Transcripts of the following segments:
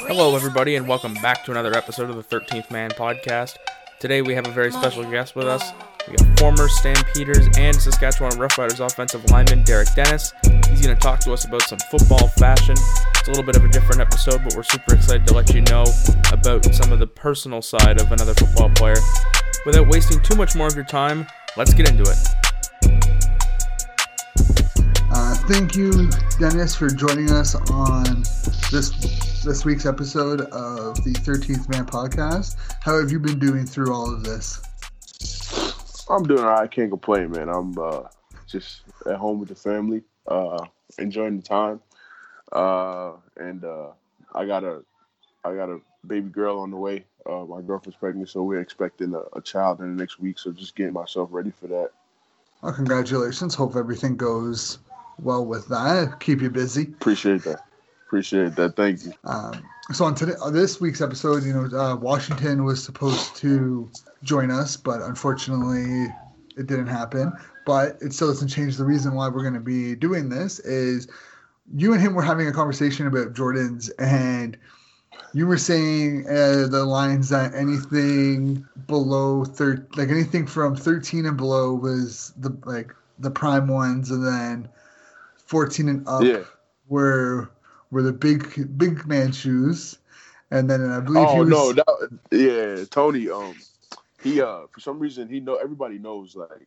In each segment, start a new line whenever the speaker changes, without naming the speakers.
Hello, everybody, and welcome back to another episode of the 13th Man podcast. Today we have a very special guest with us. We got former Stampeders and Saskatchewan Roughriders offensive lineman Derek Dennis. He's going to talk to us about some football fashion. It's a little bit of a different episode, but we're super excited to let you know about some of the personal side of another football player. Without wasting too much more of your time, let's get into it.
Thank you, Dennis, for joining us on this this week's episode of the 13th Man podcast. How have you been doing through all of this?
I'm doing all right. I can't complain, man. I'm uh, just at home with the family, uh, enjoying the time, uh, and uh, I got a I got a baby girl on the way. Uh, my girlfriend's pregnant, so we're expecting a, a child in the next week. So just getting myself ready for that.
Well, congratulations. Hope everything goes well with that. Keep you busy.
Appreciate that. Appreciate that. Thank you.
Um, so on today, on this week's episode, you know, uh, Washington was supposed to join us, but unfortunately, it didn't happen. But it still doesn't change the reason why we're going to be doing this. Is you and him were having a conversation about Jordans, and you were saying uh, the lines that anything below thir- like anything from thirteen and below was the like the prime ones, and then fourteen and up
Yeah.
were were the big big man shoes, and then I believe he
Oh
was
no, that, yeah, Tony. Um, he uh, for some reason he know everybody knows like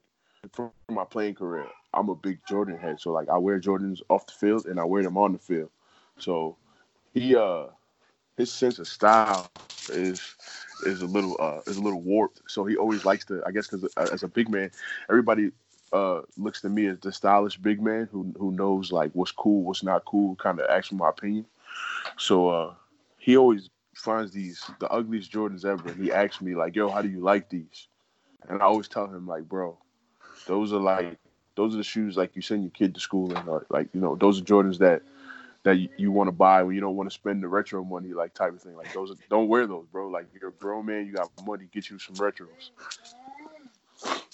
from my playing career, I'm a big Jordan head. So like I wear Jordans off the field and I wear them on the field. So he uh, his sense of style is is a little uh is a little warped. So he always likes to, I guess, because as a big man, everybody uh looks to me as the stylish big man who who knows like what's cool, what's not cool, kind of asks my opinion. So uh, he always finds these the ugliest Jordans ever. And he asks me like, "Yo, how do you like these?" And I always tell him like, "Bro, those are like those are the shoes like you send your kid to school in, or like you know those are Jordans that that you, you want to buy when you don't want to spend the retro money, like type of thing. Like those, are, don't wear those, bro. Like you're a grown man, you got money, get you some retros."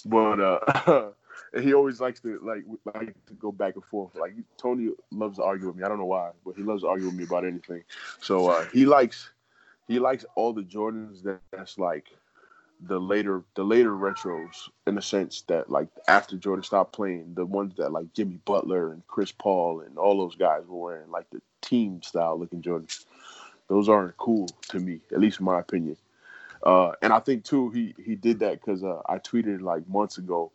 But uh, and he always likes to like like to go back and forth. Like Tony loves to argue with me. I don't know why, but he loves to argue with me about anything. So uh, he likes he likes all the Jordans that, that's like the later the later retros in a sense that like after Jordan stopped playing, the ones that like Jimmy Butler and Chris Paul and all those guys were wearing, like the team style looking Jordans. Those aren't cool to me, at least in my opinion. Uh, and I think too he he did that because uh, I tweeted like months ago.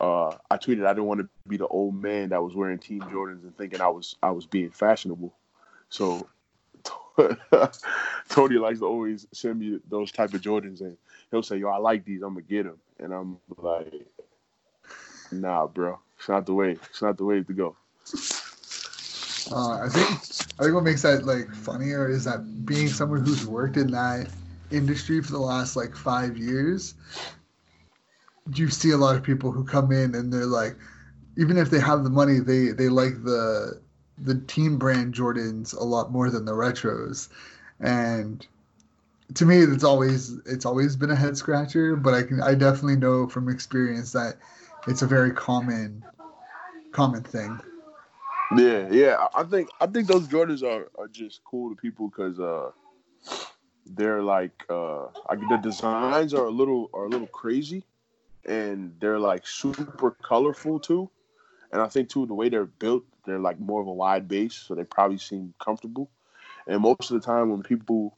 Uh, I tweeted I didn't want to be the old man that was wearing Team Jordans and thinking I was I was being fashionable. So Tony likes to always send me those type of Jordans, and he'll say, "Yo, I like these. I'm gonna get them." And I'm like, "Nah, bro, it's not the way. It's not the way to go."
Uh, I think I think what makes that like funnier is that being someone who's worked in that industry for the last like five years, you see a lot of people who come in and they're like, even if they have the money, they they like the the team brand Jordans a lot more than the retros, and to me, it's always it's always been a head scratcher. But I can I definitely know from experience that it's a very common common thing.
Yeah, yeah. I think I think those Jordans are, are just cool to people because uh, they're like uh, I, the designs are a little are a little crazy, and they're like super colorful too. And I think too the way they're built, they're like more of a wide base, so they probably seem comfortable. And most of the time, when people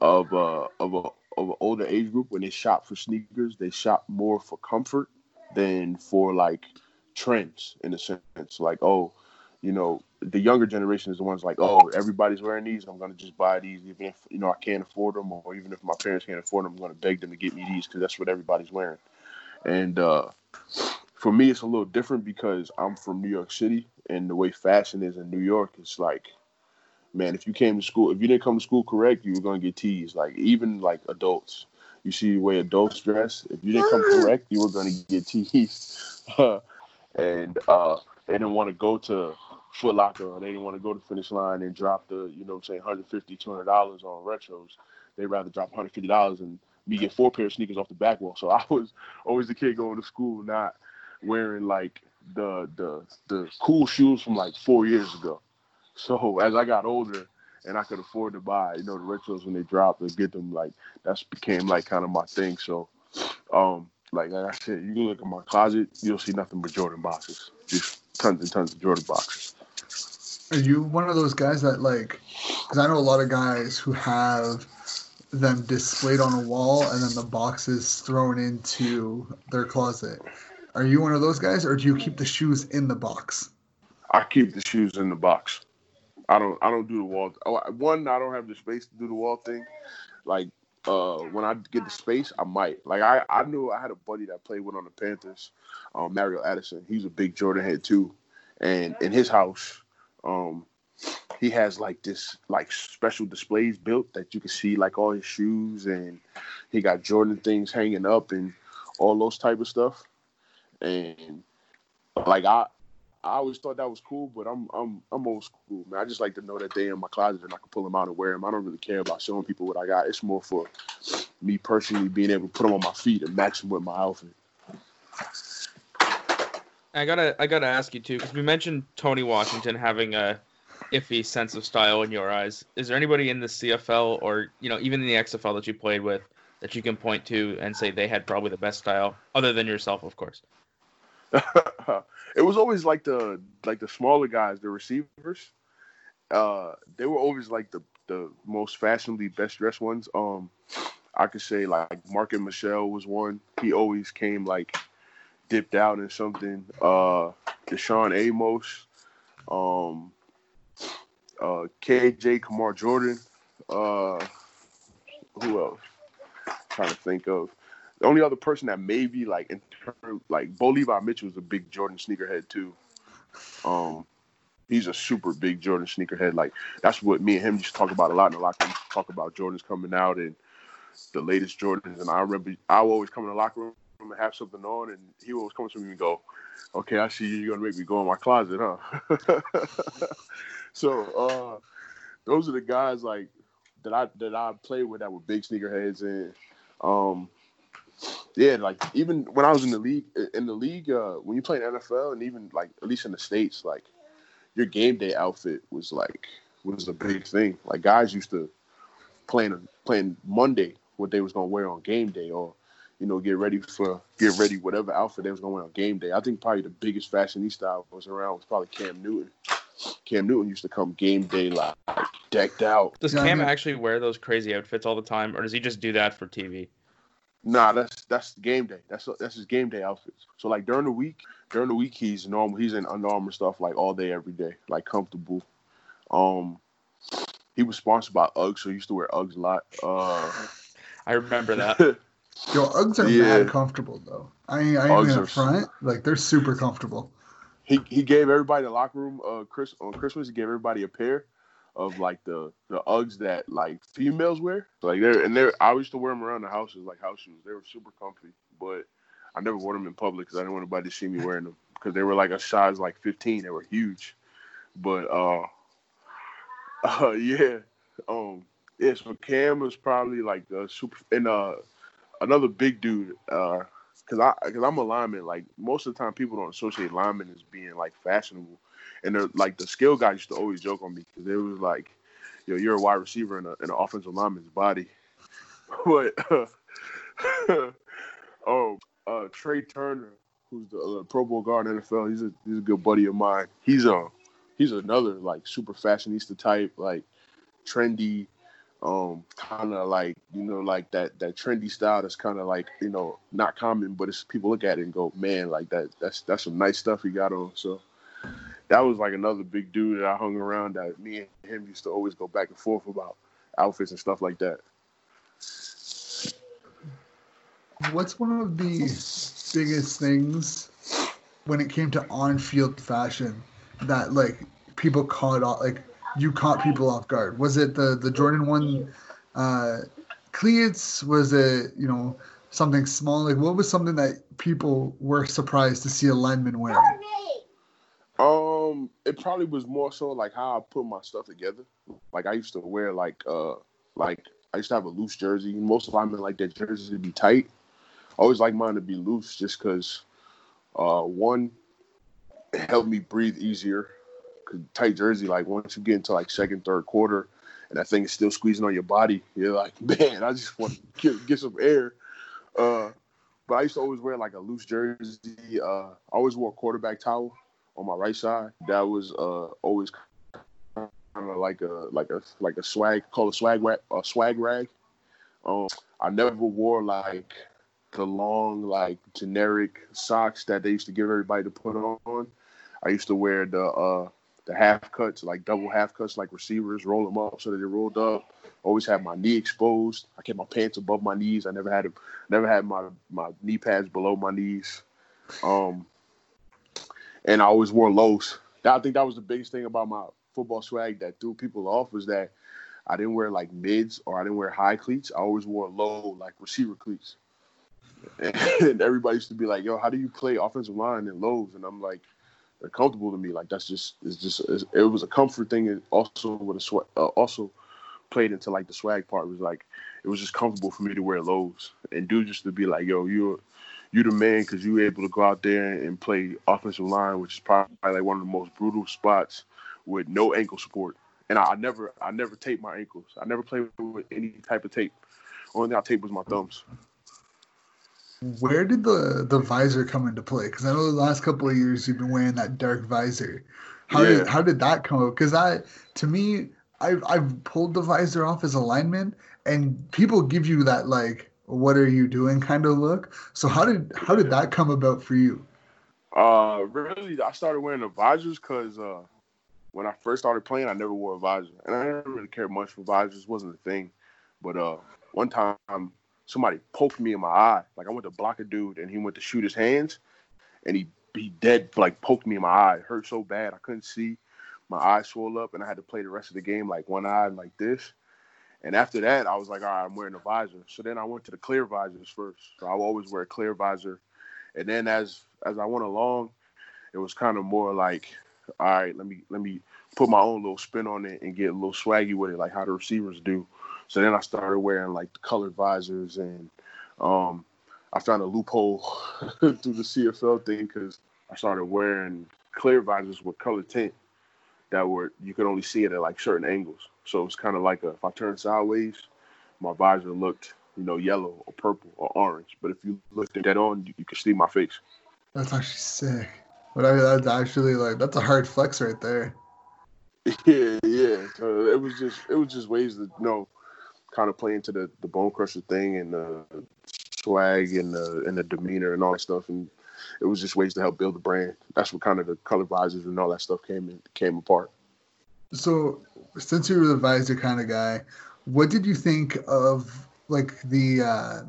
of uh, of a of an older age group, when they shop for sneakers, they shop more for comfort than for like trends in a sense. Like, oh, you know, the younger generation is the ones like, oh, everybody's wearing these. I'm gonna just buy these, even if you know I can't afford them, or even if my parents can't afford them, I'm gonna beg them to get me these because that's what everybody's wearing. And uh, for me, it's a little different because I'm from New York City, and the way fashion is in New York, it's like, man, if you came to school, if you didn't come to school correct, you were gonna get teased. Like even like adults, you see the way adults dress. If you didn't come correct, you were gonna get teased. and uh, they didn't want to go to Foot Locker or they didn't want to go to finish line and drop the, you know saying, 150 $200 on retros. They'd rather drop $150 and me get four pair of sneakers off the back wall. So I was always the kid going to school not wearing like the the the cool shoes from like four years ago. So as I got older and I could afford to buy, you know, the retros when they drop and get them, like that's became like kind of my thing. So, um, like, like I said, you can look at my closet, you'll see nothing but Jordan boxes, just tons and tons of Jordan boxes.
Are you one of those guys that like? Because I know a lot of guys who have them displayed on a wall and then the boxes thrown into their closet. Are you one of those guys, or do you keep the shoes in the box?
I keep the shoes in the box. I don't. I don't do the wall. Oh, one, I don't have the space to do the wall thing. Like uh, when I get the space, I might. Like I, I knew I had a buddy that played with on the Panthers, um, Mario Addison. He's a big Jordan head too, and in his house, um, he has like this like special displays built that you can see like all his shoes and he got Jordan things hanging up and all those type of stuff. And like I I always thought that was cool, but I'm I'm I'm old school, man. I just like to know that they in my closet and I can pull them out and wear them. I don't really care about showing people what I got. It's more for me personally being able to put them on my feet and match them with my outfit.
I gotta I gotta ask you too because we mentioned Tony Washington having a iffy sense of style in your eyes. Is there anybody in the CFL or you know even in the XFL that you played with that you can point to and say they had probably the best style, other than yourself, of course?
it was always like the like the smaller guys, the receivers. Uh, they were always like the the most fashionably best dressed ones. Um, I could say like Marken Michel was one. He always came like dipped out in something. Uh, DaShaun Amos, um, uh, KJ Kamar Jorden. Uh, who else? I'm trying to think of. The only other person that maybe like in term like Bo Levi Mitchell is a big Jordan sneakerhead too. Um, he's a super big Jordan sneakerhead. Like that's what me and him to talk about a lot in the locker room. Talk about Jordans coming out and the latest Jordans. And I remember I would always come in the locker room and have something on, and he would always come to me and go, "Okay, I see you. You're gonna make me go in my closet, huh?" so uh, those are the guys like that I that I played with that were big sneakerheads and um yeah, like even when I was in the league, in the league, uh, when you play in NFL and even like at least in the states, like your game day outfit was like was a big thing. Like guys used to playing playing Monday what they was gonna wear on game day, or you know get ready for get ready whatever outfit they was gonna wear on game day. I think probably the biggest fashionista was around was probably Cam Newton. Cam Newton used to come game day like decked out.
Does
Yeah, I
Cam actually wear those crazy outfits all the time, or does he just do that for TV?
Nah, that's that's game day. That's that's his game day outfits. So like during the week, during the week he's normal. He's in Under Armour stuff like all day, every day, like comfortable. Um, he was sponsored by UGG, so he used to wear UGGs a lot. Uh,
I remember that.
Yo, Uggs are
Yeah.
mad comfortable though. I I ain't
Uggs
even
are
up front. Like they're super comfortable.
He he gave everybody in the locker room uh Chris on Christmas. He gave everybody a pair of like the the Uggs that like females wear. Like they're and they're I used to wear them around the houses like house shoes. They were super comfy, but I never wore them in public because I didn't want anybody to see me wearing them because they were like a size like 15. They were huge, but uh, uh yeah, um yeah. So Cam was probably like a super and uh another big dude uh because I because I'm a lineman. Like most of the time, people don't associate linemen as being like fashionable, and they're like the skill guy used to always joke on me because it was like, yo, you're a wide receiver in, a, in an offensive lineman's body. But oh, uh, Trai Turner, who's the uh, Pro Bowl guard in NFL, he's a he's a good buddy of mine. He's a he's another like super fashionista type, like trendy um kind of like you know like that that trendy style that's kind of like you know not common but it's people look at it and go man like that that's that's some nice stuff he got on. So that was like another big dude that I hung around that me and him used to always go back and forth about outfits and stuff like that.
What's one of the biggest things when it came to on-field fashion that like people caught on like you caught people off guard? Was it the the Jordan one uh cleats? Was it, you know, something small? Like what was something that people were surprised to see a lineman wearing?
Um, it probably was more so like how I put my stuff together. Like I used to wear like uh like I used to have a loose jersey. Most linemen like their jerseys to be tight. I always like mine to be loose just because uh one it helped me breathe easier tight jersey. Like once you get into like second, third quarter, and that thing is still squeezing on your body, you're like, man, I just want to get, get some air. Uh, but I used to always wear like a loose jersey. Uh, I always wore a quarterback towel on my right side. That was uh, always kind of like a like a like a swag, call a swag rag, a swag rag. Um, I never wore like the long like generic socks that they used to give everybody to put on. I used to wear the uh, the half cuts, like double half cuts, like receivers, roll them up so that they rolled up. Always had my knee exposed. I kept my pants above my knees. I never had never had my my knee pads below my knees. Um, and I always wore lows. I think that was the biggest thing about my football swag that threw people off was that I didn't wear like mids or I didn't wear high cleats. I always wore low like receiver cleats. And everybody used to be like, "Yo, how do you play offensive line in lows?" And I'm like, "They're comfortable to me. Like that's just it's just it's, it was a comfort thing. And also with a swag, uh, also played into like the swag part it was like it was just comfortable for me to wear lows and do just to be like, "Yo, you're." you the man because you were able to go out there and play offensive line, which is probably like one of the most brutal spots with no ankle support. And I, I never, I never taped my ankles. I never played with any type of tape. Only thing I taped was my thumbs.
Where did the the visor come into play? Because I know the last couple of years you've been wearing that dark visor. How
Yeah.
did how did that come up? Because I, to me, I've I've pulled the visor off as a lineman, and people give you that like, "What are you doing?" kind of look. So how did how did that come about for you?
Uh, really, I started wearing the visors because uh, when I first started playing, I never wore a visor, and I didn't really care much for visors. wasn't a thing. But uh, one time, somebody poked me in my eye. Like I went to block a dude, and he went to shoot his hands, and he he dead like poked me in my eye. It hurt so bad I couldn't see. My eyes swelled up, and I had to play the rest of the game like one eye like this. And after that, I was like, all right, I'm wearing a visor. So then I went to the clear visors first. So I always wear a clear visor. And then as as I went along, it was kind of more like, all right, let me let me put my own little spin on it and get a little swaggy with it, like how the receivers do. So then I started wearing like the colored visors, and um, I found a loophole through the CFL thing because I started wearing clear visors with colored tint that were you could only see it at like certain angles. So it's kind of like a, if I turn sideways, my visor looked you know yellow or purple or orange. But if you looked dead on, you, you could see my face.
That's actually sick. But I, that's actually like that's a hard flex right there.
Yeah, yeah. So it was just it was just ways to you know kind of play into the the bone crusher thing and the swag and the and the demeanor and all that stuff and it was just ways to help build the brand. That's what kind of the color visors and all that stuff came in, came apart.
So, since you were the visor kind of guy, what did you think of like the uh,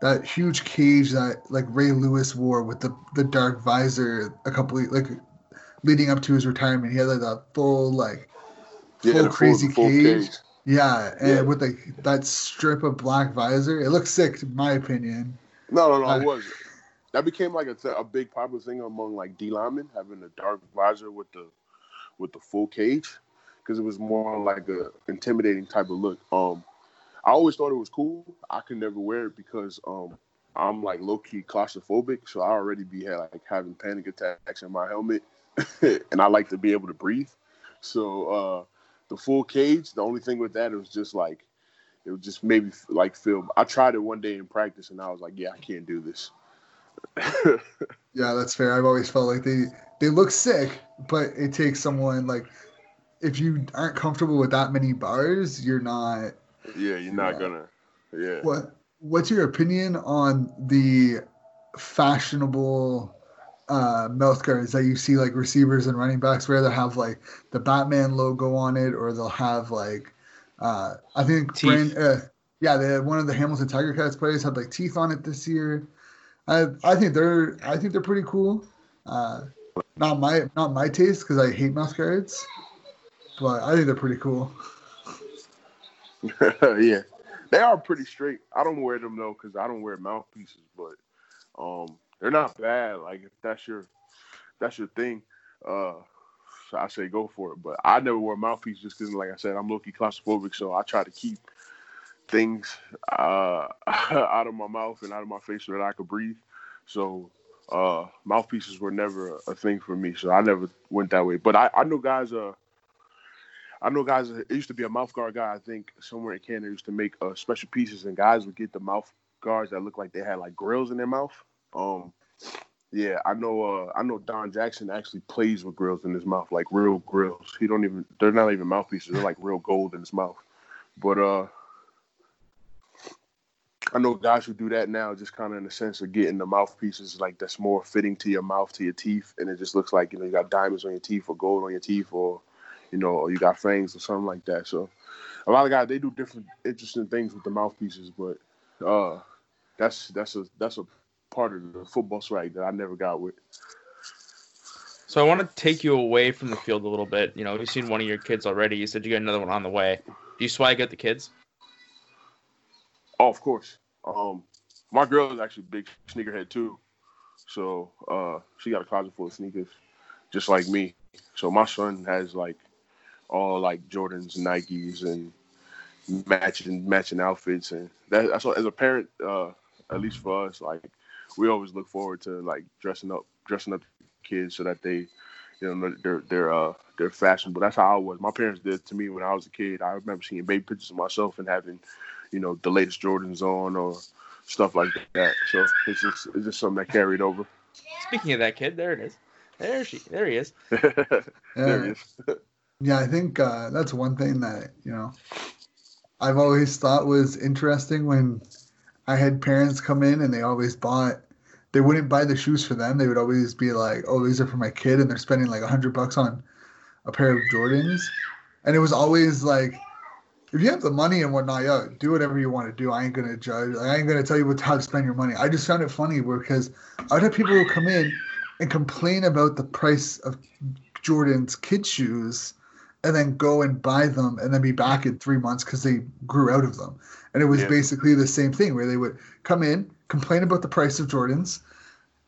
that huge cage that like Ray Lewis wore with the the dark visor a couple of, like leading up to his retirement? He had like that full like full
the
crazy
the full
cage. Yeah, and
Yeah.
with like that strip of black visor, it looks sick, in my opinion.
No, no, no,
Uh,
it wasn't. That became like a, a big popular thing among like D linemen having the dark visor with the with the full cage because it was more like a intimidating type of look. Um, I always thought it was cool. I could never wear it because um I'm like low key claustrophobic, so I already be had, like having panic attacks in my helmet, and I like to be able to breathe. So uh, the full cage, the only thing with that it was just like it was just maybe like feel. I tried it one day in practice, and I was like, yeah, I can't do this.
Yeah, that's fair. I've always felt like they they look sick, but it takes someone like if you aren't comfortable with that many bars, you're not.
Yeah, you're not
Yeah.
gonna. Yeah.
What What's your opinion on the fashionable uh, mouth guards that you see like receivers and running backs wear that have like the Batman logo on it, or they'll have like uh, I think Brand, uh, yeah, they, one of the Hamilton Tiger Cats players had like teeth on it this year. I I think they're I think they're pretty cool. Uh, not my not my taste because I hate mouth guards, but I think they're pretty cool.
yeah, they are pretty straight. I don't wear them though because I don't wear mouthpieces, but um, they're not bad. Like if that's your that's your thing, uh, I say go for it. But I never wear mouthpieces just because, like I said, I'm low key claustrophobic, so I try to keep things uh, out of my mouth and out of my face so that I could breathe. So uh, mouthpieces were never a thing for me, so I never went that way. But I, I know guys. Uh, I know guys. It used to be a mouth guard guy. I think somewhere in Canada used to make uh, special pieces, and guys would get the mouth guards that look like they had like grills in their mouth. Um, yeah, I know. Uh, I know Don Jackson actually plays with grills in his mouth, like real grills. He don't even. They're not even mouthpieces. They're like real gold in his mouth. But uh, I know guys who do that now, just kind of in the sense of getting the mouthpieces like that's more fitting to your mouth, to your teeth, and it just looks like you know you got diamonds on your teeth or gold on your teeth, or you know, or you got fangs or something like that. So a lot of guys they do different interesting things with the mouthpieces, but uh, that's that's a that's a part of the football swag that I never got with.
So I want to take you away from the field a little bit. You know, we've seen one of your kids already. You said you got another one on the way. Do you swag at the kids?
Oh, of course. Um, my girl is actually a big sneakerhead too, so uh, she got a closet full of sneakers, just like me. So my son has like all like Jordans, Nikes, and matching matching outfits, and that, that's what as a parent, uh, at least for us, like we always look forward to like dressing up dressing up kids so that they you know they're they're uh they're fashionable. That's how I was. My parents did to me when I was a kid. I remember seeing baby pictures of myself and having you know the latest Jordans on or stuff like that. So it's just it's just something that carried over.
Speaking of that kid, there it is. There she, there he is.
there he is.
Yeah, I think uh, that's one thing that you know I've always thought was interesting when I had parents come in and they always bought. They wouldn't buy the shoes for them. They would always be like, "Oh, these are for my kid," and they're spending like a hundred bucks on a pair of Jordans. And it was always like, if you have the money and whatnot, yeah, do whatever you want to do. I ain't gonna judge. Like, I ain't gonna tell you what how to spend your money. I just found it funny because I'd have people who come in and complain about the price of Jordan's kid shoes and then go and buy them and then be back in three months because they grew out of them. And it was
Yeah.
basically the same thing where they would come in, complain about the price of Jordans,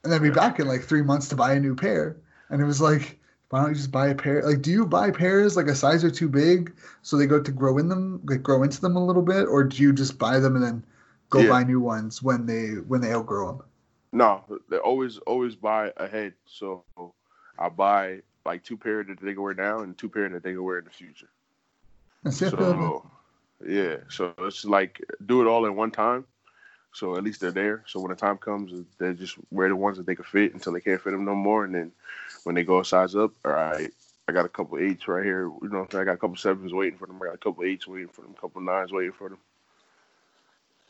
and then be back in like three months to buy a new pair. And it was like, why don't you just buy a pair? Like, do you buy pairs like a size or too big so they go to grow in them, like grow into them a little bit, or do you just buy them and then go
Yeah.
buy new ones when they when they outgrow them?
No, they always always buy ahead. So I buy like two pair that they can wear now and two pair that they can wear in the future.
I see, I feel.
So yeah, so it's like do it all in one time. So at least they're there. So when the time comes, they just wear the ones that they can fit until they can't fit them no more. And then when they go a size up, all right, I got a couple eights right here. You know? I got a couple sevens waiting for them. I got a couple eights waiting for them. A couple nines waiting for them.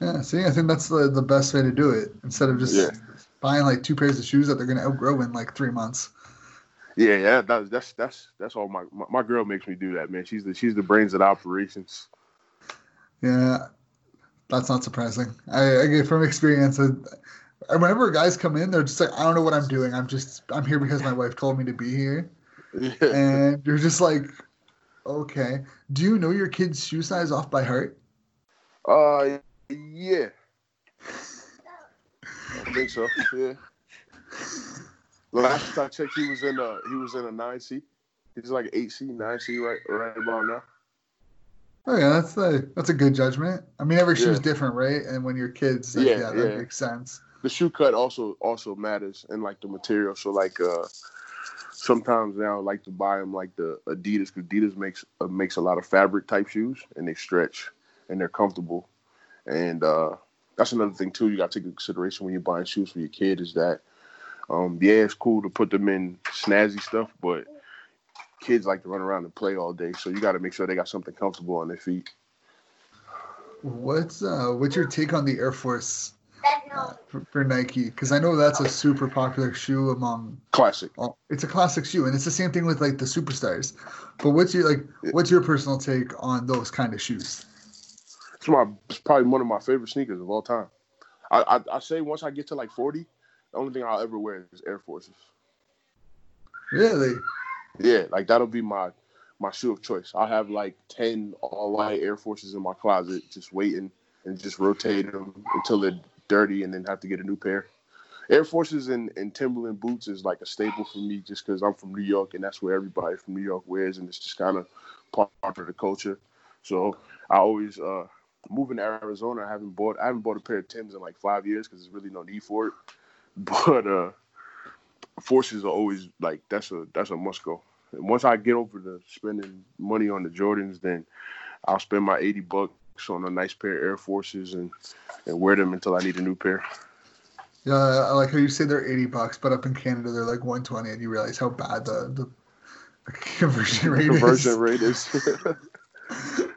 Yeah, see, I think that's the, the best way to do it instead of just
Yeah.
buying like two pairs of shoes that they're going to outgrow in like three months.
Yeah, yeah, that's that's that's that's all my, my my girl makes me do that, man. She's the she's the brains of the operations.
Yeah, that's not surprising. I, I get from experience. uh, Whenever guys come in, they're just like, I don't know what I'm doing. I'm just, I'm here because my wife told me to be here.
Yeah.
And you're just like, okay. Do you know your kid's shoe size off by heart?
Uh, yeah. I think so. Yeah. Last I checked, he was in a he was in a nine C. He's like eight C, nine C, right right about now.
Oh yeah, that's a that's a good judgment. I mean, every shoe's
Yeah.
different, right? And when you're kids, like,
Yeah,
yeah, that
yeah.
makes sense.
The shoe cut also also matters and like the material. So like uh, sometimes now I like to buy them like the Adidas because Adidas makes uh, makes a lot of fabric type shoes and they stretch and they're comfortable. And uh, that's another thing too. You got to take into consideration when you're buying shoes for your kid is that um, yeah, it's cool to put them in snazzy stuff, but kids like to run around and play all day. So you got to make sure they got something comfortable on their feet.
What's uh, what's your take on the Air Force uh, for, for Nike? Because I know that's a super popular shoe among
Classic.
Well, it's a classic shoe, and it's the same thing with like the superstars. But what's your like? What's your personal take on those kind of shoes?
It's my it's probably one of my favorite sneakers of all time. I, I I say once I get to like forty, the only thing I'll ever wear is Air Forces.
Really?
Yeah, like that'll be my my shoe of choice. I have like ten all white Air Forces in my closet, just waiting and just rotate them until they're dirty, and then have to get a new pair. Air Forces and, and Timberland boots is like a staple for me, just because I'm from New York, and that's where everybody from New York wears, and it's just kind of part of the culture. So I always uh, moving to Arizona. I haven't bought I haven't bought a pair of Tims in like five years because there's really no need for it. But uh, forces are always like that's a that's a must go. And once I get over the spending money on the Jordans, then I'll spend my eighty bucks on a nice pair of Air Forces and and wear them until I need a new pair.
Yeah, I like how you say they're eighty bucks, but up in Canada they're like one twenty, and you realize how bad the, the, the conversion rate
Conversion
is.
rate is.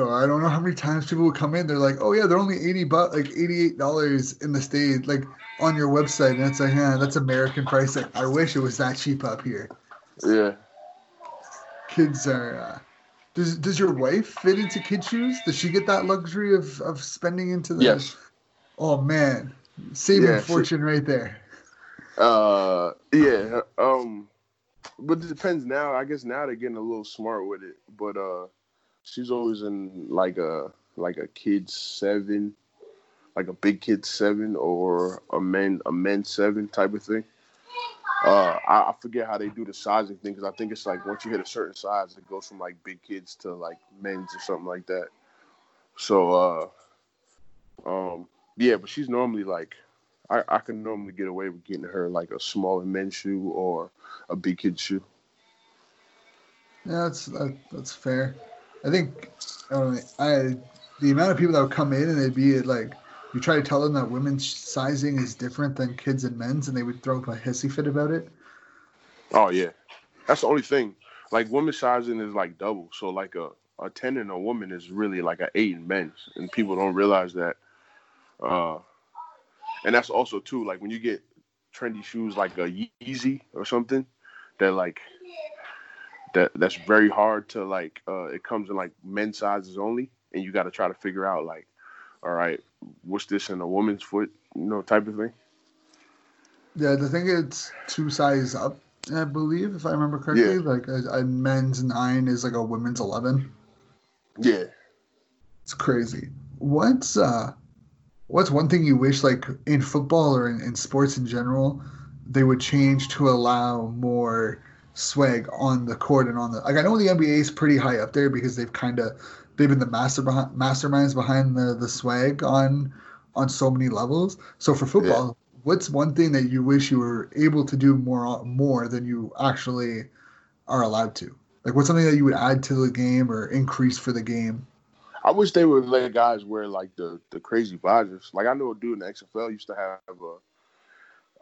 So I don't know how many times people will come in. They're like, "Oh yeah, they're only eighty bucks, like eighty-eight dollars in the state, like on your website." And it's like, yeah, that's American pricing. I wish it was that cheap up here.
yeah.
Kids are. Uh, does Does your wife fit into kid shoes? Does she get that luxury of of spending into the?
Yes.
Oh man, saving
Yeah,
a
she-
fortune right there.
Uh, yeah. Um, but it depends now. I guess now they're getting a little smart with it. But uh, she's always in like a like a kid seven, like a big kid seven or a men a men seven type of thing. Uh, I, I forget how they do the sizing thing because I think it's like once you hit a certain size, it goes from like big kids to like men's or something like that. So, uh, um, yeah, but she's normally like I, I can normally get away with getting her like a smaller men's shoe or a big kid shoe.
Yeah, that's that, that's fair. I think uh, I the amount of people that would come in and they'd be like, you try to tell them that women's sizing is different than kids and men's, and they would throw up a hissy fit about it.
Oh yeah, that's the only thing. Like women's sizing is like double, so like a a ten in a woman is really like an eight in men's, and people don't realize that. Uh, and that's also too like when you get trendy shoes like a Yeezy or something, that like that that's very hard to like. Uh, it comes in like men's sizes only, and you got to try to figure out like, all right, what's this in a woman's foot, you know, type of thing.
Yeah, the thing it's two sizes up, I believe, if I remember correctly.
Yeah.
Like a, a men's nine is like a women's eleven.
Yeah.
It's crazy. What's uh, what's one thing you wish like in football or in, in sports in general, they would change to allow more swag on the court and on the like I know the NBA is pretty high up there because they've kind of they've been the master behind, masterminds behind the the swag on on so many levels. So for football, what's one thing that you wish you were able to do more more than you actually are allowed to? Like what's something that you would add to the game or increase for the game?
I wish they would let guys wear like the the crazy visors. Like I know a dude in the XFL used to have a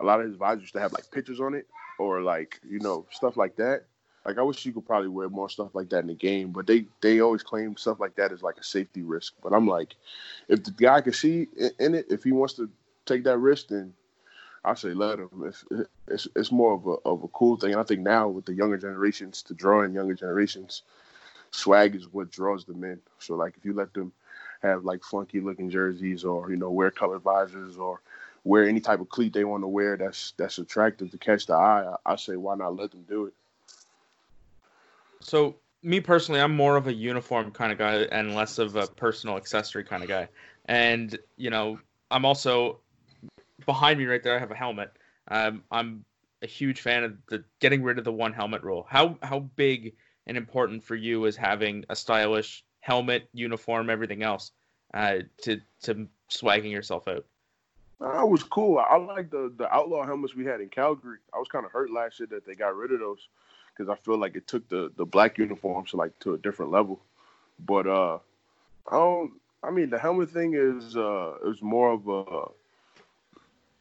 a lot of his visors used to have like pictures on it or like you know stuff like that. Like I wish you could probably wear more stuff like that in the game, but they they always claim stuff like that is like a safety risk. But I'm like, if the guy can see in it, if he wants to take that risk, then I say let him. It's, it's it's more of a of a cool thing. I think now with the younger generations to draw in younger generations, swag is what draws them in. So like if you let them have like funky looking jerseys or you know wear colored visors or wear any type of cleat they want to wear that's that's attractive to catch the eye, I, I say why not let them do it.
So me personally, I'm more of a uniform kind of guy and less of a personal accessory kind of guy. And you know, I'm also behind me right there. I have a helmet. Um, I'm a huge fan of the getting rid of the one helmet rule. How how big and important for you is having a stylish helmet, uniform, everything else, uh, to to swagging yourself out?
That was cool. I, I like the the outlaw helmets we had in Calgary. I was kind of hurt last year that they got rid of those because I feel like it took the the black uniforms to like to a different level. But uh, I don't. I mean, the helmet thing is uh is more of a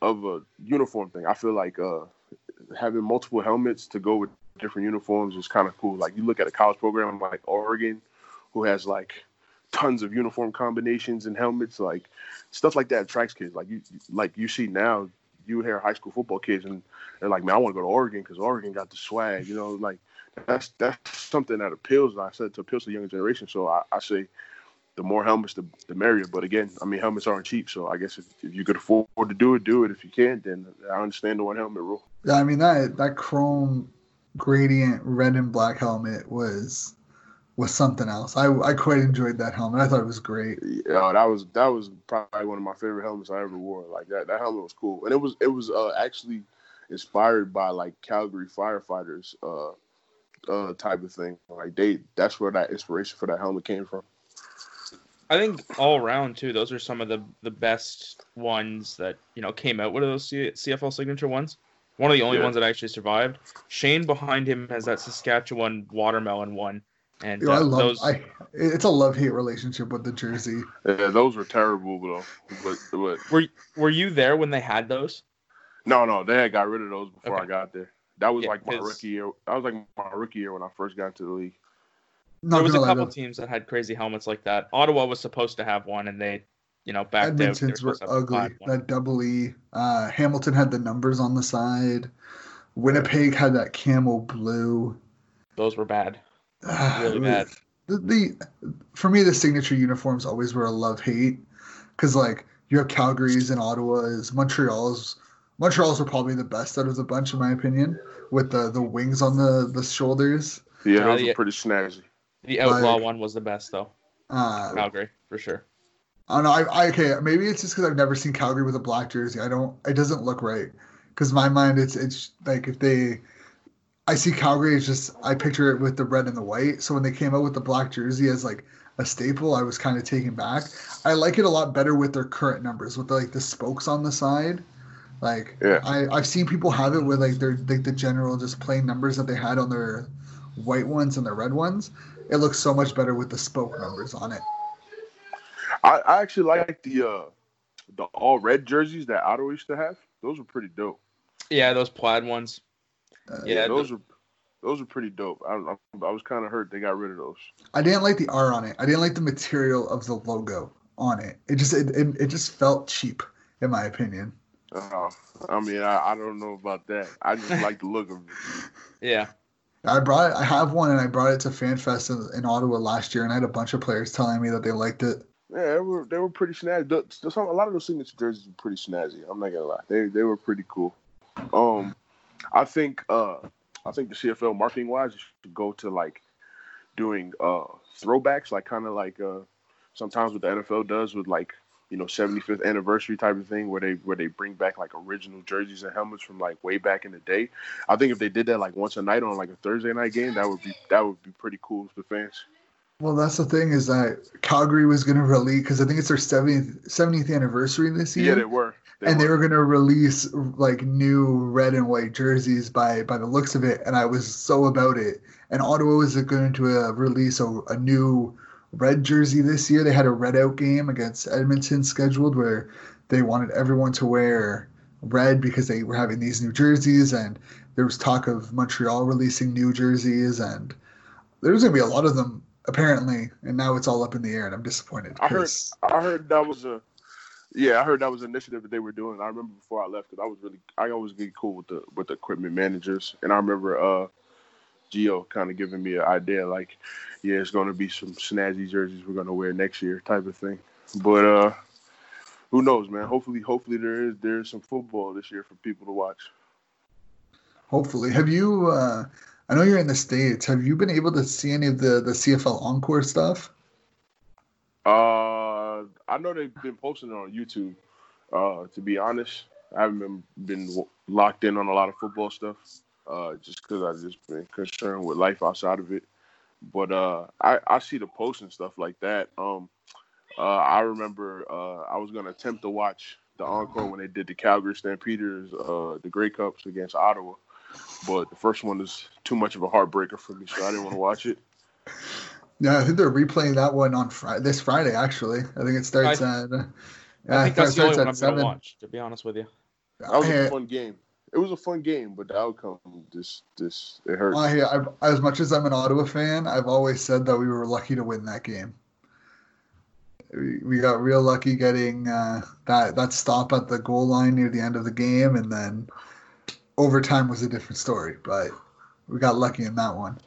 of a uniform thing. I feel like uh having multiple helmets to go with different uniforms is kind of cool. Like you look at a college program like Oregon, who has like tons of uniform combinations and helmets, like stuff like that attracts kids. Like you, like you see now, you hear high school football kids and they're like, "Man, I want to go to Oregon because Oregon got the swag." You know, like that's that's something that appeals. I said to appeals to the younger generation. So I, I say, the more helmets, the, the merrier. But again, I mean, helmets aren't cheap. So I guess if, if you could afford to do it, do it. If you can't, then I understand the one helmet rule.
Yeah, I mean that that chrome gradient red and black helmet was was something else. I I quite enjoyed that helmet. I thought it was great.
Yeah, that was that was probably one of my favorite helmets I ever wore. Like that that helmet was cool, and it was it was uh, actually inspired by like Calgary firefighters uh uh type of thing. Like they that's where that inspiration for that helmet came from.
I think all around too, those are some of the the best ones that you know came out. What are those C- CFL signature ones? One of the only
Yeah.
ones that actually survived. Shane behind him has that Saskatchewan watermelon one, and
Yo, I
uh,
love.
those.
I it's a love hate relationship with the jersey.
Yeah, those were terrible though. But, but
Were Were you there when they had those?
no, no, they had got rid of those before
Okay.
I got there. That was
Yeah,
like my
'cause-
rookie year. That was like my rookie year when I first got into the league.
Not
there was a
gonna lie,
couple teams that had crazy helmets like that. Ottawa was supposed to have one, and they, you know, backed out. They
Edmonton's were
supposed to have a
ugly. That double E. Uh, Hamilton had the numbers on the side. Winnipeg had that camel blue.
Those were bad.
Ah,
Really bad.
The, the for me the signature uniforms always were a love hate because like you have Calgary's and Ottawa's, Montreal's. Montreal's were probably the best out of the bunch in my opinion, with the the wings on the the shoulders.
Yeah, those
yeah.
were pretty snazzy.
The outlaw
Like-
one was the best though.
Uh,
Calgary for sure.
I don't know. I, I okay. Maybe it's just because I've never seen Calgary with a black jersey. I don't. It doesn't look right. Because my mind, it's it's like if they, I see Calgary. It's just I picture it with the red and the white. So when they came out with the black jersey as like a staple, I was kind of taken back. I like it a lot better with their current numbers with like the spokes on the side. Like
Yeah.
I I've seen people have it with like their like the general just plain numbers that they had on their white ones and the red ones. It looks so much better with the spoke numbers on it.
I, I actually like the uh the all red jerseys that Ottawa used to have. Those were pretty dope.
Yeah, those plaid ones.
Uh,
Yeah,
those are those are pretty dope. I, I, I was kind of hurt they got rid of those.
I didn't like the R on it. I didn't like the material of the logo on it. It just it, it, it just felt cheap in my opinion.
Uh, I mean, I, I don't know about that. I just like the look of it.
Yeah.
I brought it, I have one and I brought it to FanFest in, in Ottawa last year and I had a bunch of players telling me that they liked it.
Yeah, they were they were pretty snazzy. The, the, some, a lot of those signature jerseys were pretty snazzy. I'm not gonna lie, they they were pretty cool. Um, I think uh I think the CFL marketing wise should go to like doing uh throwbacks, like kind of like uh sometimes what the NFL does with like you know 75th anniversary type of thing where they where they bring back like original jerseys and helmets from like way back in the day. I think if they did that like once a night on like a Thursday night game, that would be that would be pretty cool for fans.
Well, that's the thing is that Calgary was going to release because I think it's their 70th, 70th anniversary this year.
Yeah, they were.
and they were going to release like new red and white jerseys by by the looks of it and i was so about it and ottawa was going to uh, release a, a new red jersey this year they had a red out game against edmonton scheduled where they wanted everyone to wear red because they were having these new jerseys and there was talk of montreal releasing new jerseys and there was going to be a lot of them apparently and now it's all up in the air and i'm disappointed
I heard- I heard that was a yeah, I heard that was an initiative that they were doing. I remember before I left because I was really I always get cool with the with the equipment managers, and I remember uh Geo kind of giving me an idea like, yeah, it's going to be some snazzy jerseys we're going to wear next year type of thing. But uh who knows, man? Hopefully, hopefully there is there is some football this year for people to watch.
Hopefully, have you? Uh, I know you're in the states. Have you been able to see any of the the CFL Encore stuff?
Uh, I know they've been posting it on YouTube. Uh, to be honest, I haven't been, been locked in on a lot of football stuff. Uh, just because I've just been concerned with life outside of it. But uh, I I see the posts and stuff like that. Um, uh, I remember uh, I was gonna attempt to watch the encore when they did the Calgary Stampeders, uh, the Grey Cups against Ottawa. But the first one is too much of a heartbreaker for me, so I didn't want to watch it.
Yeah, I think they're replaying that one on Friday. This Friday, actually. I think it starts
I-
at. Uh,
I think that's the only one I'm
seven.
gonna watch. To be honest with you.
That was
Hey,
a fun game. It was a fun game, but the outcome just just it hurts.
I, I've, as much as I'm an Ottawa fan, I've always said that we were lucky to win that game. We, we got real lucky getting uh, that that stop at the goal line near the end of the game, and then overtime was a different story. But we got lucky in that one.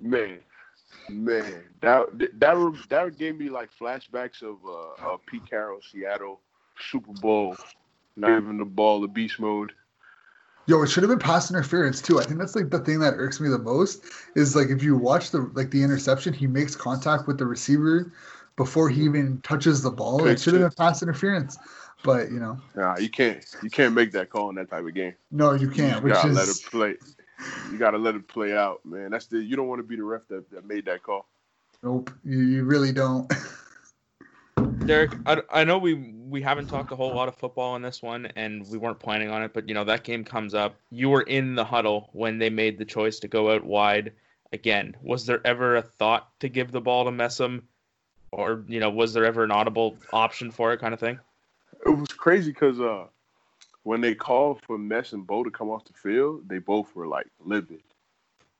Man, man, that that that gave me like flashbacks of uh, uh Pete Carroll, Seattle Super Bowl. Not even the ball, the beast mode.
Yo, it should have been pass interference too. I think that's like the thing that irks me the most is like if you watch the like the interception, he makes contact with the receiver before he even touches the ball. It should have
it.
been pass interference, but you know,
Nah, you can't you can't make that call in that type of game.
no, you can't.
you
Which
gotta
is
let it play. You gotta let it play out, man. That's the you don't want to be the ref that, that made that call.
nope. You, you really don't.
Derek, I, I know we we haven't talked a whole lot of football in this one, and we weren't planning on it, but you know that game comes up. You were in the huddle when they made the choice to go out wide again. Was there ever a thought to give the ball to Messam, or you know, was there ever an audible option for it, kind of thing?
It was crazy because uh, when they called for Mess and Bo to come off the field, they both were like livid.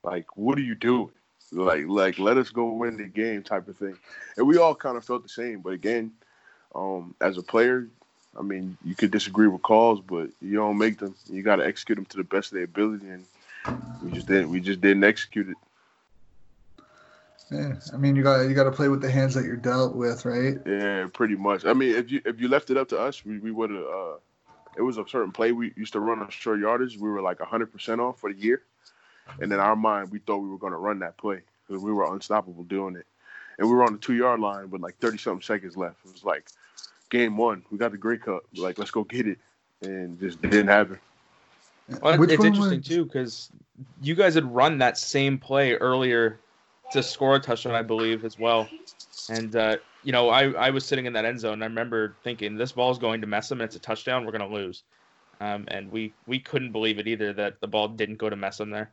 Like, what are you doing? Like, like let us go win the game, type of thing. And we all kind of felt the same. But again, um, as a player, I mean, you could disagree with calls, but you don't make them. You got to execute them to the best of their ability, and we just didn't. We just didn't execute it.
Yeah, I mean, you got you got to play with the hands that you're dealt with, right?
Yeah, pretty much. I mean, if you if you left it up to us, we, we would have. Uh, it was a certain play we used to run on short yardage. We were like 100% off for the year, and in our mind, we thought we were going to run that play because we were unstoppable doing it. And we were on the two yard line with like 30 something seconds left. It was like game one. We got the Grey Cup. Like let's go get it, and just didn't happen.
Well, it's interesting was... too because you guys had run that same play earlier to score a touchdown, I believe, as well. And uh, you know, I, I was sitting in that end zone. And I remember thinking, this ball is going to mess Messam, and it's a touchdown. We're going to lose. Um, and we we couldn't believe it either that the ball didn't go to mess Messam there.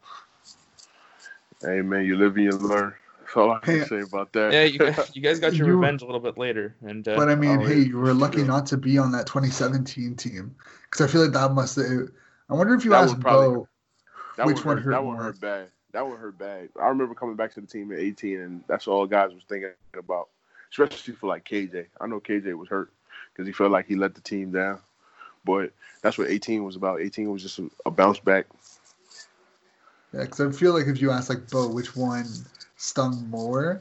Hey man, you live and you learn. That's all I can hey, say about that.
Yeah, you guys, you guys got your you, revenge a little bit later, and uh,
but I mean, oh, hey, you were lucky not to be on that 2017 team because I feel like that must. Have, I wonder if you that asked probably, Bo which one hurt, hurt
that
one
hurt bad that would hurt bad. I remember coming back to the team at 18, and that's all guys was thinking about, especially for like KJ. I know KJ was hurt because he felt like he let the team down, but that's what 18 was about. 18 was just a, a bounce back.
Yeah, because I feel like if you ask like Bo which one stung more,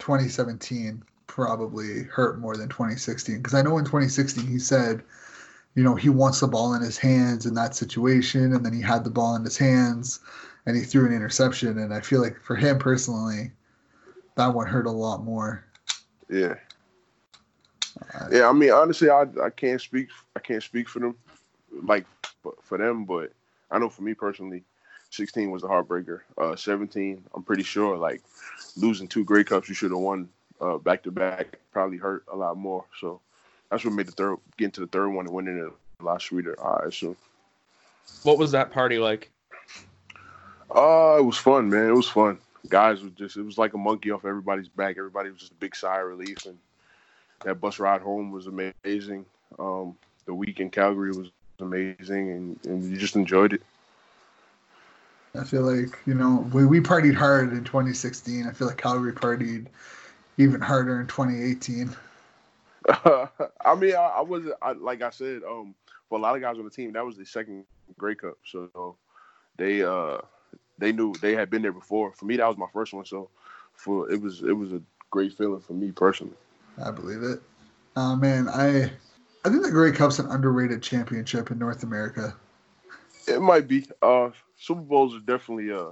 2017 probably hurt more than 2016. Because I know in 2016 he said, you know, he wants the ball in his hands in that situation, and then he had the ball in his hands and he threw an interception. And I feel like for him personally, that one hurt a lot more.
Yeah. Uh, yeah, I mean, honestly, I I can't speak I can't speak for them, like for them, but I know for me personally, 16 was a heartbreaker. Uh, 17, I'm pretty sure like losing two Grey Cups you should have won uh, back to back probably hurt a lot more. So that's what made the third get into the third one and winning it a lot sweeter. I assume.
What was that party like?
Uh, it was fun, man. It was fun. Guys were just, it was like a monkey off everybody's back. Everybody was just a big sigh of relief. And that bus ride home was amazing. Um, the week in Calgary was amazing. And, and you just enjoyed it.
I feel like, you know, we, we partied hard in 2016. I feel like Calgary partied even harder in 2018.
Uh, I mean, I, I wasn't, I, like I said, um, for a lot of guys on the team, that was the second Grey Cup. So they, uh, they knew they had been there before. For me, that was my first one, so for it was it was a great feeling for me personally.
I believe it. Uh, man, I I think the Grey Cup's an underrated championship in North America.
It might be. Uh, Super Bowls are definitely uh,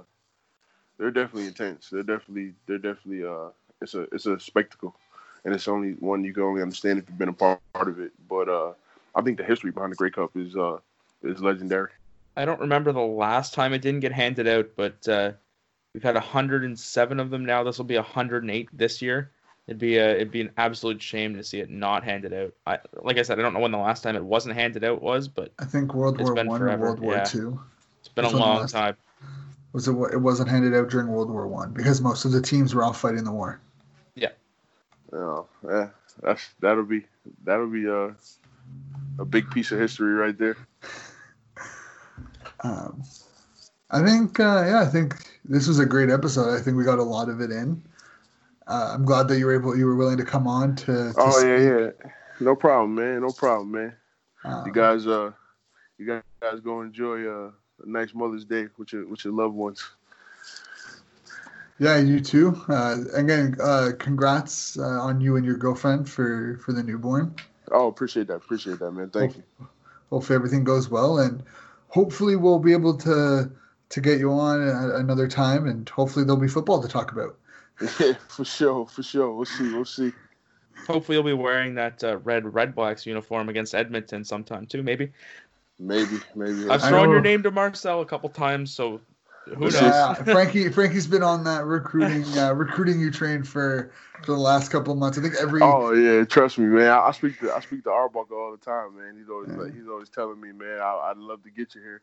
they're definitely intense. They're definitely they're definitely uh, it's a it's a spectacle, and it's only one you can only understand if you've been a part of it. But uh, I think the history behind the Grey Cup is uh is legendary.
I don't remember the last time it didn't get handed out, but uh, we've had 107 of them now. This will be 108 this year. It'd be a it'd be an absolute shame to see it not handed out. I like I said, I don't know when the last time it wasn't handed out was, but
I think World War One or World War yeah. Two.
It's been a long time.
Was it? It wasn't handed out during World War One because most of the teams were all fighting the war.
Yeah.
Oh, yeah. That's that'll be that'll be a a big piece of history right there.
Um, I think, uh, yeah, I think this was a great episode. I think we got a lot of it in. Uh, I'm glad that you were able, you were willing to come on to. to
oh speak. yeah, yeah, no problem, man. No problem, man. Um, you guys, uh, you guys go enjoy uh, a nice Mother's Day with your with your loved ones.
Yeah, you too. Uh, again, uh, congrats uh, on you and your girlfriend for for the newborn.
Oh, appreciate that. Appreciate that, man. Thank
Hope,
you.
Hopefully everything goes well, and hopefully we'll be able to to get you on another time, and hopefully there'll be football to talk about.
Yeah, for sure, for sure. We'll see. We'll see.
Hopefully, you'll be wearing that uh, red Redblacks uniform against Edmonton sometime too. Maybe.
Maybe, maybe.
I've thrown your name to Marcel a couple times, so Who knows?
Yeah, Frankie. Frankie's been on that recruiting uh, recruiting you train for for the last couple of months. I think every
Oh yeah, trust me, man. I, I speak to I speak to Arbuckle all the time, man. He's always
Yeah.
like, he's always telling me, man, I, I'd love to get you here.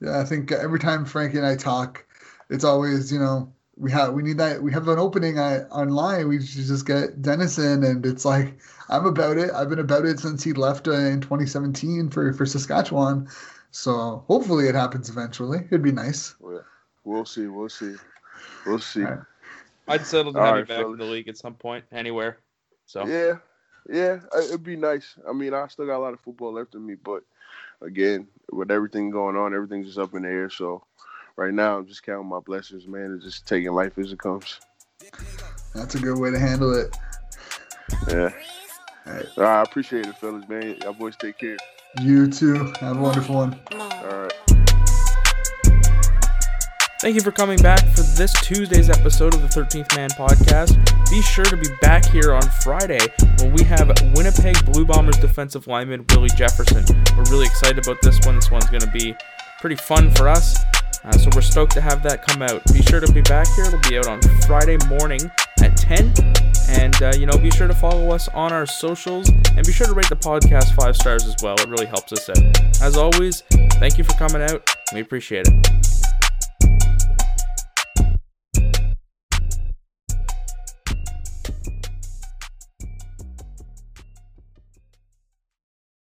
yeah, I think every time Frankie and I talk, it's always you know we have we need that we have an opening uh, online. We should just get Dennison, and it's like I'm about it. I've been about it since he left uh, in 2017 for for Saskatchewan. So hopefully it happens eventually. It'd be nice.
Well, we'll see, we'll see, we'll see.
All right.
I'd settle to
All
have
right,
you back
fellas.
in the league at some point, anywhere. So
Yeah, yeah, it'd be nice. I mean, I still got a lot of football left in me, but again, with everything going on, everything's just up in the air. So right now, I'm just counting my blessings, man, and just taking life as it comes.
That's a good way to handle it.
Yeah.
All right.
All right, I appreciate it, fellas, man. Y'all boys take care.
You too. Have a wonderful one.
All right.
Thank you for coming back for this Tuesday's episode of the 13th Man Podcast. Be sure to be back here on Friday when we have Winnipeg Blue Bombers defensive lineman Willie Jefferson. We're really excited about this one. This one's going to be pretty fun for us. Uh, so we're stoked to have that come out. Be sure to be back here. It'll be out on Friday morning at 10. And, uh, you know, be sure to follow us on our socials and be sure to rate the podcast five stars as well. It really helps us out. As always, thank you for coming out. We appreciate it.